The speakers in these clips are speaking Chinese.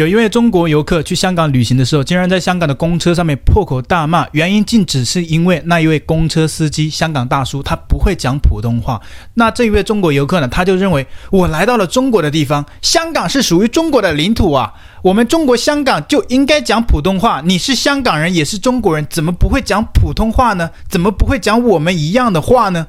有一位中国游客去香港旅行的时候，竟然在香港的公车上面破口大骂，原因竟只是因为那一位公车司机香港大叔他不会讲普通话。那这一位中国游客呢，他就认为我来到了中国的地方，香港是属于中国的领土啊，我们中国香港就应该讲普通话。你是香港人，也是中国人，怎么不会讲普通话呢？怎么不会讲我们一样的话呢？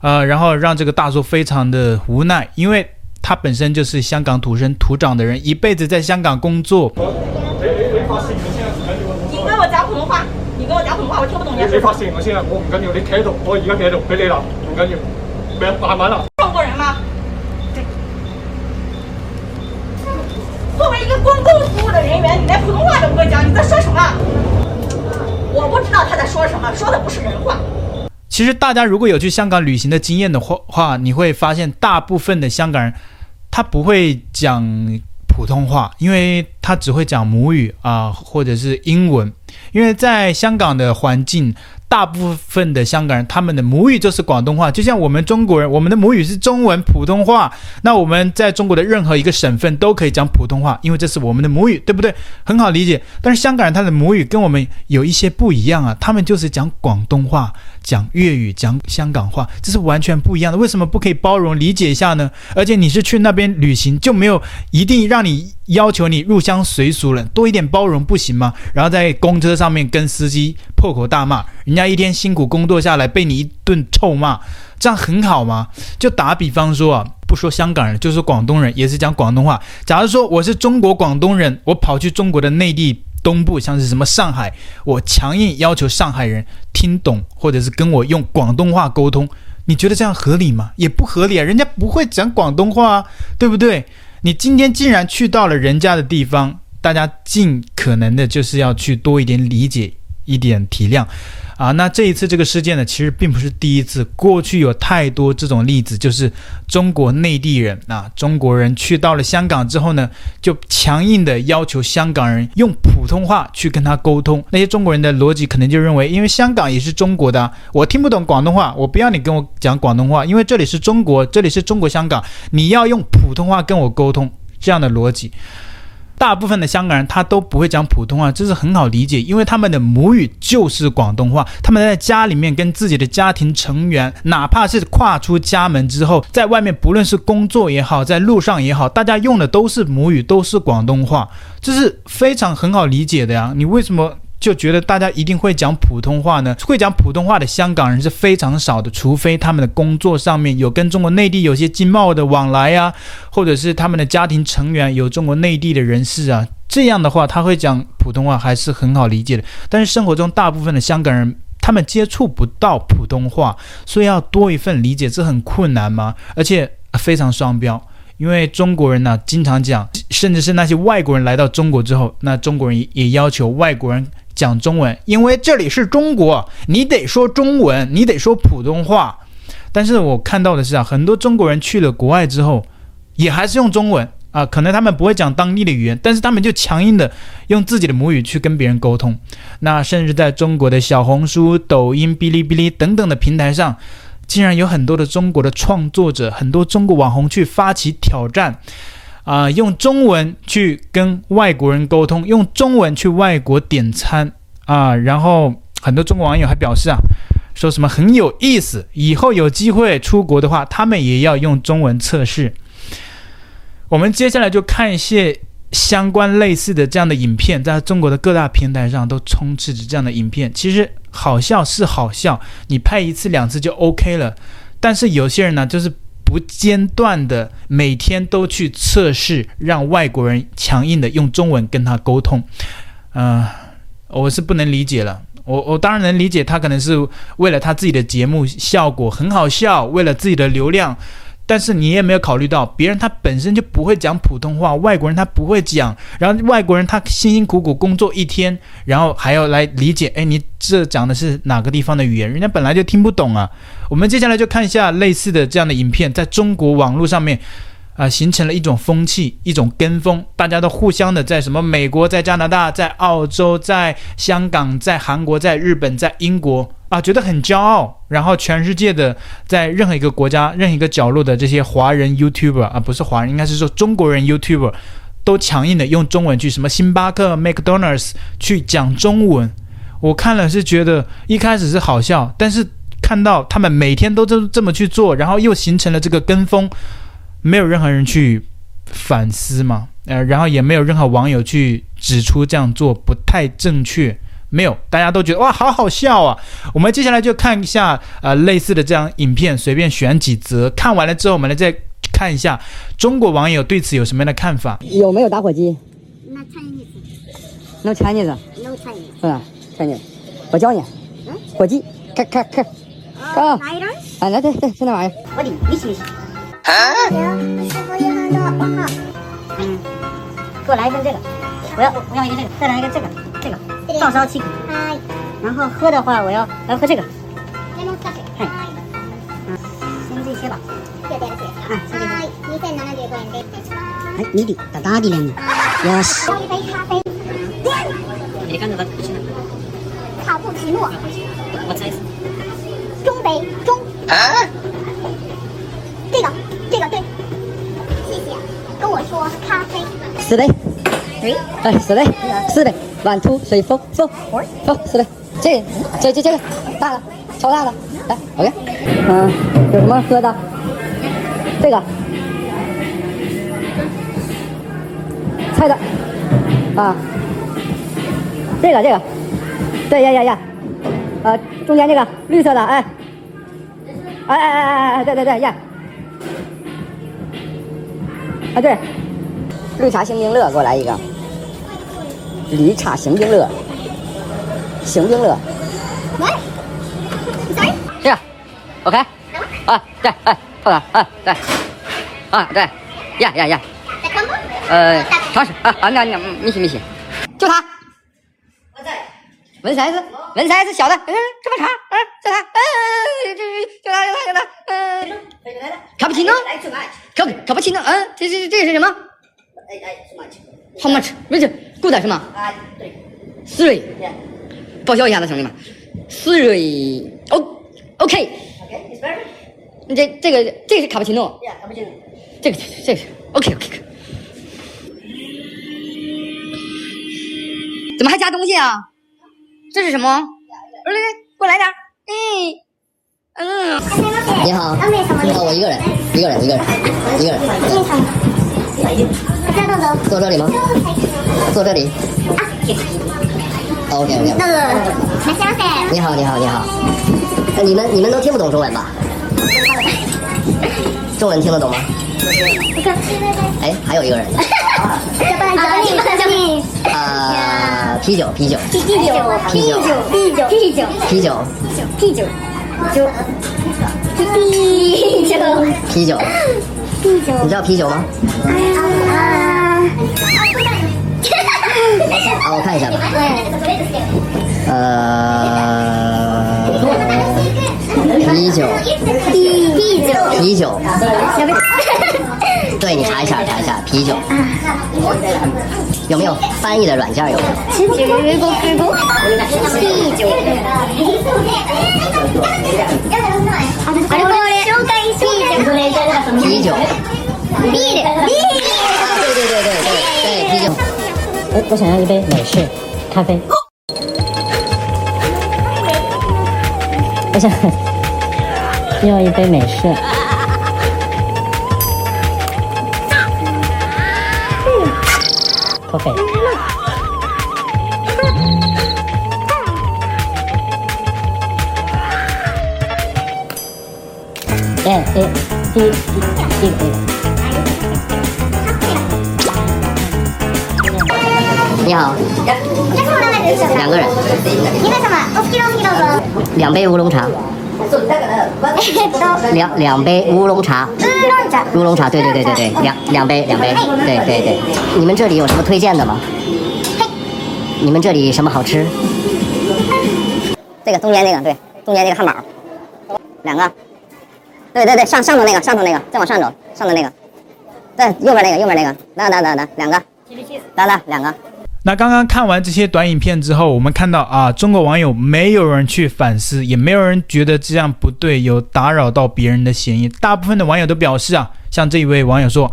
呃，然后让这个大叔非常的无奈，因为。他本身就是香港土生土长的人，一辈子在香港工作。你跟我讲普通话，你跟我讲普通话，我听不懂你。你发信我先啊，我唔紧要，你企喺度，我而家企喺度，俾你啦，唔紧要，明慢慢啦。中国人吗？作为一个公共服务的人员，你连普通话都不会讲，你在说什么？我不知道他在说什么，说的不是人话。其实大家如果有去香港旅行的经验的话，你会发现大部分的香港人。他不会讲普通话，因为他只会讲母语啊，或者是英文。因为在香港的环境，大部分的香港人他们的母语就是广东话，就像我们中国人，我们的母语是中文普通话。那我们在中国的任何一个省份都可以讲普通话，因为这是我们的母语，对不对？很好理解。但是香港人他的母语跟我们有一些不一样啊，他们就是讲广东话。讲粤语，讲香港话，这是完全不一样的。为什么不可以包容理解一下呢？而且你是去那边旅行，就没有一定让你要求你入乡随俗了，多一点包容不行吗？然后在公车上面跟司机破口大骂，人家一天辛苦工作下来被你一顿臭骂，这样很好吗？就打比方说啊，不说香港人，就是广东人，也是讲广东话。假如说我是中国广东人，我跑去中国的内地。东部像是什么上海，我强硬要求上海人听懂，或者是跟我用广东话沟通，你觉得这样合理吗？也不合理啊，人家不会讲广东话啊，对不对？你今天既然去到了人家的地方，大家尽可能的就是要去多一点理解，一点体谅。啊，那这一次这个事件呢，其实并不是第一次。过去有太多这种例子，就是中国内地人啊，中国人去到了香港之后呢，就强硬的要求香港人用普通话去跟他沟通。那些中国人的逻辑可能就认为，因为香港也是中国的，我听不懂广东话，我不要你跟我讲广东话，因为这里是中国，这里是中国香港，你要用普通话跟我沟通，这样的逻辑。大部分的香港人他都不会讲普通话，这是很好理解，因为他们的母语就是广东话。他们在家里面跟自己的家庭成员，哪怕是跨出家门之后，在外面不论是工作也好，在路上也好，大家用的都是母语，都是广东话，这是非常很好理解的呀。你为什么？就觉得大家一定会讲普通话呢？会讲普通话的香港人是非常少的，除非他们的工作上面有跟中国内地有些经贸的往来啊，或者是他们的家庭成员有中国内地的人士啊，这样的话他会讲普通话还是很好理解的。但是生活中大部分的香港人他们接触不到普通话，所以要多一份理解，这很困难吗？而且非常双标，因为中国人呢经常讲，甚至是那些外国人来到中国之后，那中国人也要求外国人。讲中文，因为这里是中国，你得说中文，你得说普通话。但是我看到的是啊，很多中国人去了国外之后，也还是用中文啊，可能他们不会讲当地的语言，但是他们就强硬的用自己的母语去跟别人沟通。那甚至在中国的小红书、抖音、哔哩哔哩等等的平台上，竟然有很多的中国的创作者，很多中国网红去发起挑战。啊、用中文去跟外国人沟通，用中文去外国点餐啊，然后很多中国网友还表示啊，说什么很有意思，以后有机会出国的话，他们也要用中文测试。我们接下来就看一些相关类似的这样的影片，在中国的各大平台上都充斥着这样的影片。其实好笑是好笑，你拍一次两次就 OK 了，但是有些人呢，就是。不间断的每天都去测试，让外国人强硬的用中文跟他沟通，嗯、我是不能理解了。我我当然能理解，他可能是为了他自己的节目效果很好笑，为了自己的流量。但是你也没有考虑到，别人他本身就不会讲普通话，外国人他不会讲，然后外国人他辛辛苦苦工作一天，然后还要来理解，哎，你这讲的是哪个地方的语言？人家本来就听不懂啊。我们接下来就看一下类似的这样的影片，在中国网络上面。啊、形成了一种风气，一种跟风，大家都互相的在什么美国、在加拿大、在澳洲、在香港、在韩国、在日本、在英国啊，觉得很骄傲。然后全世界的在任何一个国家、任何一个角落的这些华人 YouTuber 啊，不是华人，应该是说中国人 YouTuber，都强硬的用中文去什么星巴克、McDonald's 去讲中文。我看了是觉得一开始是好笑，但是看到他们每天都这这么去做，然后又形成了这个跟风，没有任何人去反思嘛，呃，然后也没有任何网友去指出这样做不太正确，没有，大家都觉得哇，好好笑啊！我们接下来就看一下呃类似的这样影片，随便选几则，看完了之后，我们来再看一下中国网友对此有什么样的看法？有没有打火机？No Chinese，No Chinese，No Chinese，啊，Chinese，我教你，嗯，火机，开开开，啊，哪一张？啊，来对对，就那玩意儿。我的，你试一试。啊？嗯，给我来一份这个，我要我要一个这个，再来一个这个，这个照烧七口。然后喝的话，我要来喝这个。哎，嗯，先这些吧。啊，先这些。はい、2075円です。はい、ミディ、ダダーディレン。よし。一杯咖啡。你看这个卡布奇诺。我猜是。中杯中。啊？ 四杯。Three。哎，四杯，四杯。One two three four four four 四杯。这这这这个大的，超大的，来，OK。嗯，有什么喝的？这个。菜的，啊，这个这个，对呀呀呀，呃，中间这个绿色的，哎，哎哎哎哎哎，对对对呀，啊对，绿茶星冰乐给我来一个，绿茶星冰乐，星冰乐，来，这样，OK，啊对，哎，碰到，啊对，啊对，呀呀呀。呃，尝试啊啊，那那没事没事，就他。我在。文 size，文 size 小的，嗯，这么长，嗯，就他，嗯，就他就他就他，嗯。卡布奇诺。卡卡布奇诺，嗯，这这这是什么？哎哎，How much？不是，good 什么？啊，对。Three。报销一下子兄弟们。Three，O OK。OK，it's very。这这个这个是卡布奇诺。Yeah，卡布奇诺。这个这个 OK OK。怎么还加东西啊？这是什么？来来来，给我来点。哎，嗯。你好，你好，我一个人，一个人，一个人，一个人。坐这里吗？坐这里。OK OK。那个你好，你好，你好。你们你们都听不懂中文吧？中文听得懂吗？哎，还有一个人。啊，啤酒，啤酒，啤酒，啤酒，啤酒，啤酒，啤酒，啤酒，啤酒，酒，啤酒，啤酒，啤酒，你知道啤酒吗？青 あー以上啤酒对你查一查一下啤酒有没有翻译的软件有没有啤酒啤酒ビール。ビール。我想要一杯美式咖啡。我想要一杯美式。OK。哎哎，第一第一你好。两个人。两杯乌龙茶。两两杯乌龙茶。乌龙茶，对对对对对，两两杯两杯，对对对。你们这里有什么推荐的吗？你们这里什么好吃？这个中间那个，对，中间那个汉堡，两个。对对对，上上头那个，上头那个，再往上走，上头那个。对，右边那个，右边那个，来来来来，两个。来来两个。那刚刚看完这些短影片之后，我们看到啊，中国网友没有人去反思，也没有人觉得这样不对，有打扰到别人的嫌疑。大部分的网友都表示啊，像这一位网友说，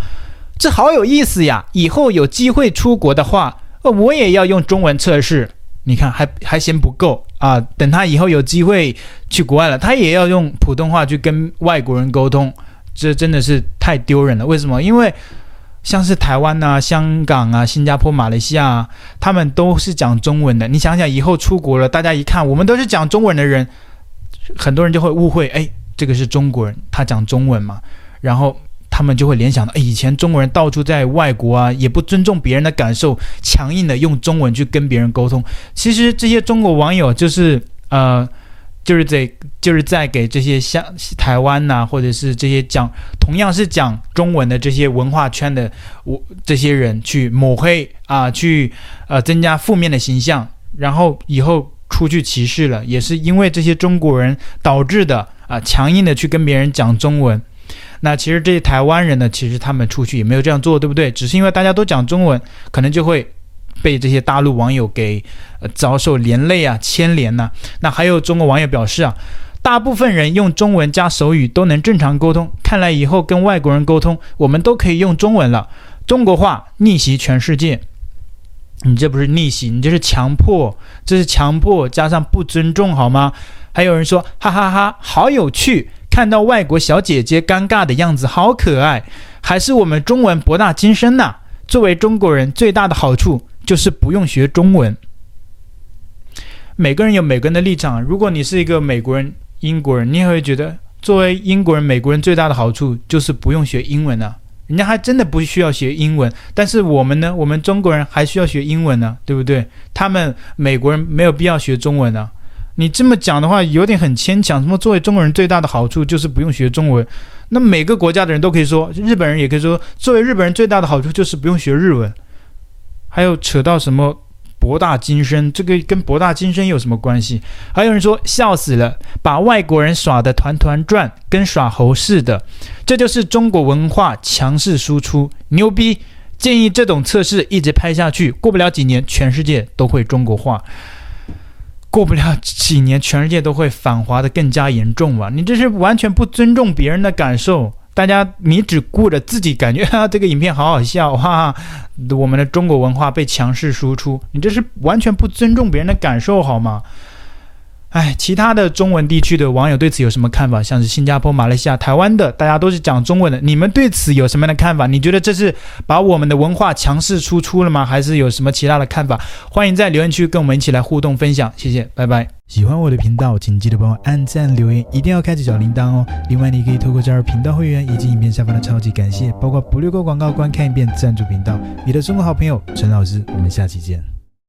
这好有意思呀！以后有机会出国的话，呃，我也要用中文测试。你看，还还嫌不够啊？等他以后有机会去国外了，他也要用普通话去跟外国人沟通，这真的是太丢人了。为什么？因为像是台湾啊、香港啊、新加坡、马来西亚，他们都是讲中文的。你想想，以后出国了，大家一看我们都是讲中文的人，很多人就会误会，哎，这个是中国人，他讲中文嘛，然后。他们就会联想到，以前中国人到处在外国啊，也不尊重别人的感受，强硬的用中文去跟别人沟通。其实这些中国网友就是，呃，就是在就是在给这些像台湾呐、或者是这些讲同样是讲中文的这些文化圈的我这些人去抹黑啊，去呃增加负面的形象，然后以后出去歧视了，也是因为这些中国人导致的啊，强硬的去跟别人讲中文。那其实这些台湾人呢，其实他们出去也没有这样做，对不对？只是因为大家都讲中文，可能就会被这些大陆网友给呃遭受连累啊、牵连呐、那还有中国网友表示啊，大部分人用中文加手语都能正常沟通，看来以后跟外国人沟通，我们都可以用中文了。中国话逆袭全世界，你这不是逆袭，你这是强迫，这是强迫加上不尊重，好吗？还有人说，哈哈哈，好有趣。看到外国小姐姐尴尬的样子，好可爱，还是我们中文博大精深呐。作为中国人，最大的好处就是不用学中文。每个人有每个人的立场。如果你是一个美国人、英国人，你也会觉得，作为英国人、美国人最大的好处就是不用学英文啊。人家还真的不需要学英文，但是我们呢？我们中国人还需要学英文呢，对不对？他们美国人没有必要学中文呢。你这么讲的话，有点很牵强。什么作为中国人最大的好处就是不用学中文？那每个国家的人都可以说，日本人也可以说，作为日本人最大的好处就是不用学日文。还有扯到什么博大精深，这个跟博大精深有什么关系？还有人说笑死了，把外国人耍得团团转，跟耍猴似的。这就是中国文化强势输出，牛逼！建议这种测试一直拍下去，过不了几年，全世界都会中国化。过不了几年，全世界都会反华的更加严重吧？你这是完全不尊重别人的感受。大家，你只顾着自己感觉，啊，这个影片好好笑，哈哈，我们的中国文化被强势输出，你这是完全不尊重别人的感受，好吗？哎，其他的中文地区的网友对此有什么看法？像是新加坡、马来西亚、台湾的，大家都是讲中文的，你们对此有什么样的看法？你觉得这是把我们的文化强势输出了吗？还是有什么其他的看法？欢迎在留言区跟我们一起来互动分享，谢谢，拜拜。喜欢我的频道，请记得帮我按赞、留言，一定要开启小铃铛哦。另外，你可以透过加入频道会员以及影片下方的超级感谢，包括不略过广告、观看一遍赞助频道。你的中国好朋友陈老师，我们下期见。